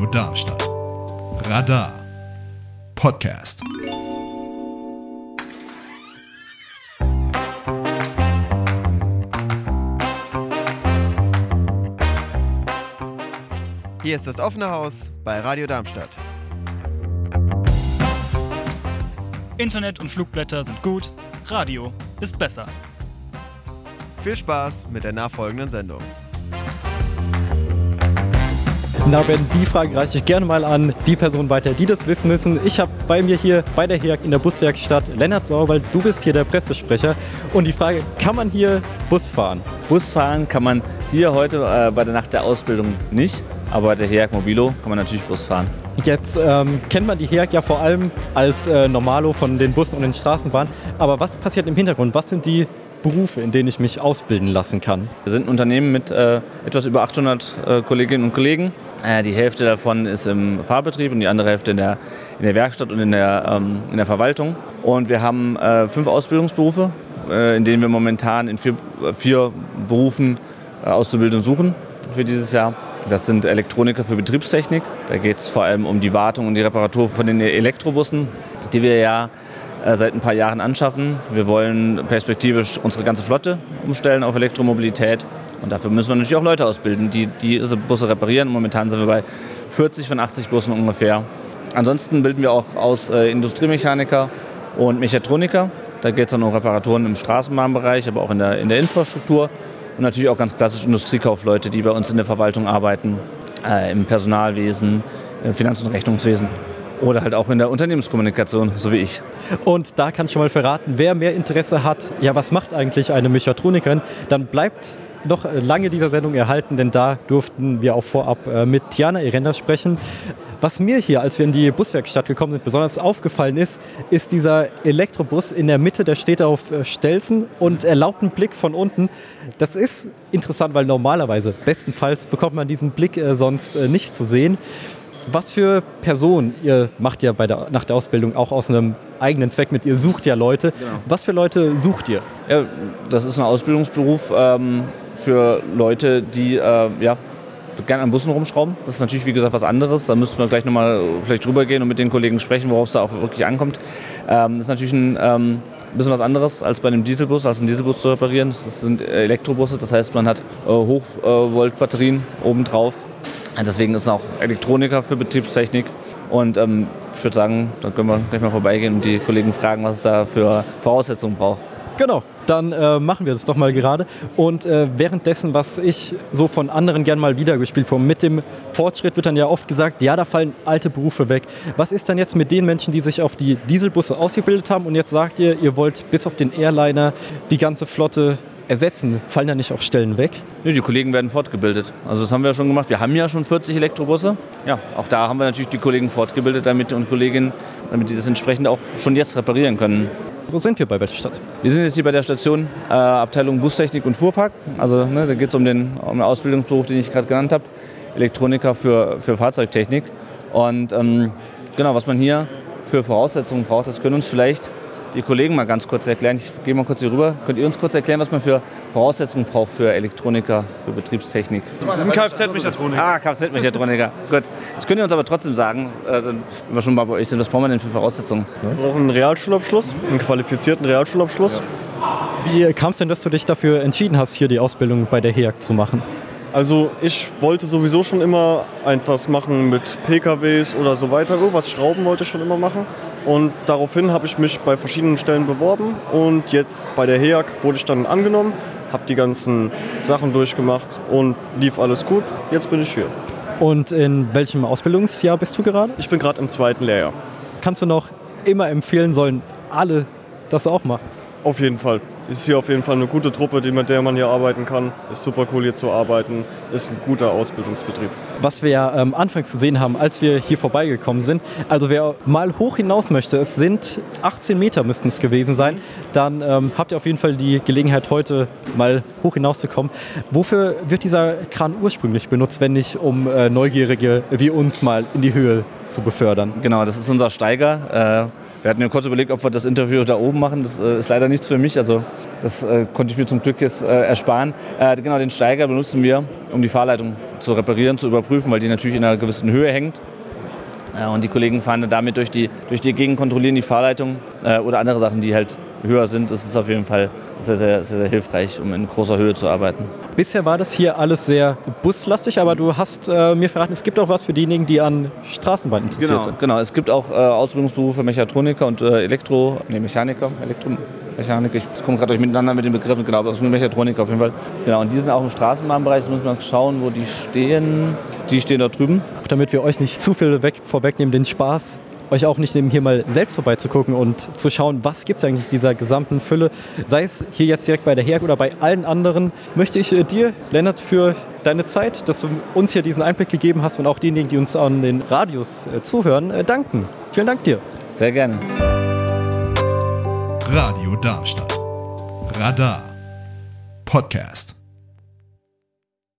Radio Darmstadt. Radar Podcast. Hier ist das offene Haus bei Radio Darmstadt. Internet und Flugblätter sind gut, Radio ist besser. Viel Spaß mit der nachfolgenden Sendung. Na Ben, die Frage reiche ich gerne mal an die Person weiter, die das wissen müssen. Ich habe bei mir hier bei der HEAG in der Buswerkstatt Lennart Sauerwald, du bist hier der Pressesprecher. Und die Frage, kann man hier Bus fahren? Bus fahren kann man hier heute äh, bei der Nacht der Ausbildung nicht, aber bei der HEAG Mobilo kann man natürlich Bus fahren. Jetzt ähm, kennt man die HEAG ja vor allem als äh, Normalo von den Bussen und den Straßenbahnen. Aber was passiert im Hintergrund? Was sind die Berufe, in denen ich mich ausbilden lassen kann? Wir sind ein Unternehmen mit äh, etwas über 800 äh, Kolleginnen und Kollegen. Äh, die Hälfte davon ist im Fahrbetrieb und die andere Hälfte in der, in der Werkstatt und in der, ähm, in der Verwaltung. Und wir haben äh, fünf Ausbildungsberufe, äh, in denen wir momentan in vier, vier Berufen Auszubildende suchen für dieses Jahr. Das sind Elektroniker für Betriebstechnik. Da geht es vor allem um die Wartung und die Reparatur von den Elektrobussen, die wir ja seit ein paar Jahren anschaffen. Wir wollen perspektivisch unsere ganze Flotte umstellen auf Elektromobilität. Und dafür müssen wir natürlich auch Leute ausbilden, die diese Busse reparieren. Momentan sind wir bei 40 von 80 Bussen ungefähr. Ansonsten bilden wir auch aus äh, Industriemechaniker und Mechatroniker. Da geht es dann um Reparaturen im Straßenbahnbereich, aber auch in der, in der Infrastruktur. Und natürlich auch ganz klassisch Industriekaufleute, die bei uns in der Verwaltung arbeiten, äh, im Personalwesen, im Finanz- und Rechnungswesen oder halt auch in der Unternehmenskommunikation, so wie ich. Und da kann ich schon mal verraten, wer mehr Interesse hat, ja, was macht eigentlich eine Mechatronikerin, dann bleibt noch lange dieser Sendung erhalten, denn da durften wir auch vorab äh, mit Tiana Irenda sprechen. Was mir hier, als wir in die Buswerkstatt gekommen sind, besonders aufgefallen ist, ist dieser Elektrobus in der Mitte, der steht auf äh, Stelzen und erlaubt einen Blick von unten. Das ist interessant, weil normalerweise, bestenfalls, bekommt man diesen Blick äh, sonst nicht zu sehen. Was für Personen, ihr macht ja der, nach der Ausbildung auch aus einem eigenen Zweck mit, ihr sucht ja Leute. Genau. Was für Leute sucht ihr? Ja, das ist ein Ausbildungsberuf ähm, für Leute, die äh, ja, gerne an Bussen rumschrauben. Das ist natürlich, wie gesagt, was anderes. Da müssten wir gleich nochmal vielleicht drüber gehen und mit den Kollegen sprechen, worauf es da auch wirklich ankommt. Ähm, das ist natürlich ein ähm, bisschen was anderes als bei einem Dieselbus, als einen Dieselbus zu reparieren. Das sind Elektrobusse, das heißt, man hat äh, Hochvolt-Batterien obendrauf Deswegen ist auch Elektroniker für Betriebstechnik. Und ähm, ich würde sagen, da können wir gleich mal vorbeigehen und die Kollegen fragen, was es da für Voraussetzungen braucht. Genau, dann äh, machen wir das doch mal gerade. Und äh, währenddessen, was ich so von anderen gern mal wiedergespielt bekomme, mit dem Fortschritt wird dann ja oft gesagt, ja, da fallen alte Berufe weg. Was ist dann jetzt mit den Menschen, die sich auf die Dieselbusse ausgebildet haben und jetzt sagt ihr, ihr wollt bis auf den Airliner die ganze Flotte ersetzen? Fallen da nicht auch Stellen weg? Nee, die Kollegen werden fortgebildet. Also das haben wir ja schon gemacht. Wir haben ja schon 40 Elektrobusse. Ja, auch da haben wir natürlich die Kollegen fortgebildet, damit und Kolleginnen, damit die das entsprechend auch schon jetzt reparieren können. Wo sind wir bei welcher Stadt? Wir sind jetzt hier bei der Station äh, Abteilung Bustechnik und Fuhrpark. Also ne, da geht es um den, um den Ausbildungsberuf, den ich gerade genannt habe. Elektroniker für, für Fahrzeugtechnik. Und ähm, genau, was man hier für Voraussetzungen braucht, das können uns vielleicht die Kollegen mal ganz kurz erklären. Ich gehe mal kurz hier rüber. Könnt ihr uns kurz erklären, was man für Voraussetzungen braucht für Elektroniker, für Betriebstechnik? Wir sind Kfz-Mechatroniker. Ah, Kfz-Mechatroniker. Gut. Das könnt ihr uns aber trotzdem sagen, äh, wenn wir schon mal bei euch sind, was brauchen wir denn für Voraussetzungen? Wir brauchen einen Realschulabschluss, einen qualifizierten Realschulabschluss. Wie kam es denn, dass du dich dafür entschieden hast, hier die Ausbildung bei der HEAG zu machen? Also ich wollte sowieso schon immer etwas machen mit PKWs oder so weiter. Irgendwas Schrauben wollte ich schon immer machen. Und daraufhin habe ich mich bei verschiedenen Stellen beworben und jetzt bei der HEAG wurde ich dann angenommen, habe die ganzen Sachen durchgemacht und lief alles gut. Jetzt bin ich hier. Und in welchem Ausbildungsjahr bist du gerade? Ich bin gerade im zweiten Lehrjahr. Kannst du noch immer empfehlen, sollen alle das auch machen? Auf jeden Fall ist hier auf jeden Fall eine gute Truppe, mit der man hier arbeiten kann. Ist super cool hier zu arbeiten. Ist ein guter Ausbildungsbetrieb. Was wir ja ähm, anfangs gesehen haben, als wir hier vorbeigekommen sind, also wer mal hoch hinaus möchte, es sind 18 Meter müssten es gewesen sein, dann ähm, habt ihr auf jeden Fall die Gelegenheit, heute mal hoch hinauszukommen. Wofür wird dieser Kran ursprünglich benutzt, wenn nicht um äh, Neugierige wie uns mal in die Höhe zu befördern? Genau, das ist unser Steiger. Äh wir hatten ja kurz überlegt, ob wir das Interview da oben machen. Das äh, ist leider nichts für mich. Also das äh, konnte ich mir zum Glück jetzt äh, ersparen. Äh, genau, den Steiger benutzen wir, um die Fahrleitung zu reparieren, zu überprüfen, weil die natürlich in einer gewissen Höhe hängt. Äh, und die Kollegen fahren dann damit durch die, durch die Gegend, kontrollieren die Fahrleitung äh, oder andere Sachen, die halt höher sind. Ist auf jeden Fall sehr, sehr, sehr, sehr hilfreich, um in großer Höhe zu arbeiten. Bisher war das hier alles sehr buslastig, aber du hast äh, mir verraten, es gibt auch was für diejenigen, die an Straßenbahn interessiert Genau, sind. genau. Es gibt auch äh, Ausbildungsberufe Mechatroniker und äh, Elektro, nee, Mechaniker, Elektromechaniker. Ich komme gerade durcheinander mit den Begriffen, genau, aber das sind Mechatroniker auf jeden Fall. Genau, und die sind auch im Straßenbahnbereich, da muss man schauen, wo die stehen. Die stehen da drüben. Damit wir euch nicht zu viel weg, vorwegnehmen, den Spaß, euch auch nicht nehmen, hier mal selbst vorbeizugucken und zu schauen, was gibt es eigentlich dieser gesamten Fülle, sei es hier jetzt direkt bei der HERG oder bei allen anderen, möchte ich äh, dir, Lennart, für deine Zeit, dass du uns hier diesen Einblick gegeben hast und auch denjenigen, die uns an den Radios äh, zuhören, äh, danken. Vielen Dank dir. Sehr gerne. Radio Darmstadt. Radar. Podcast.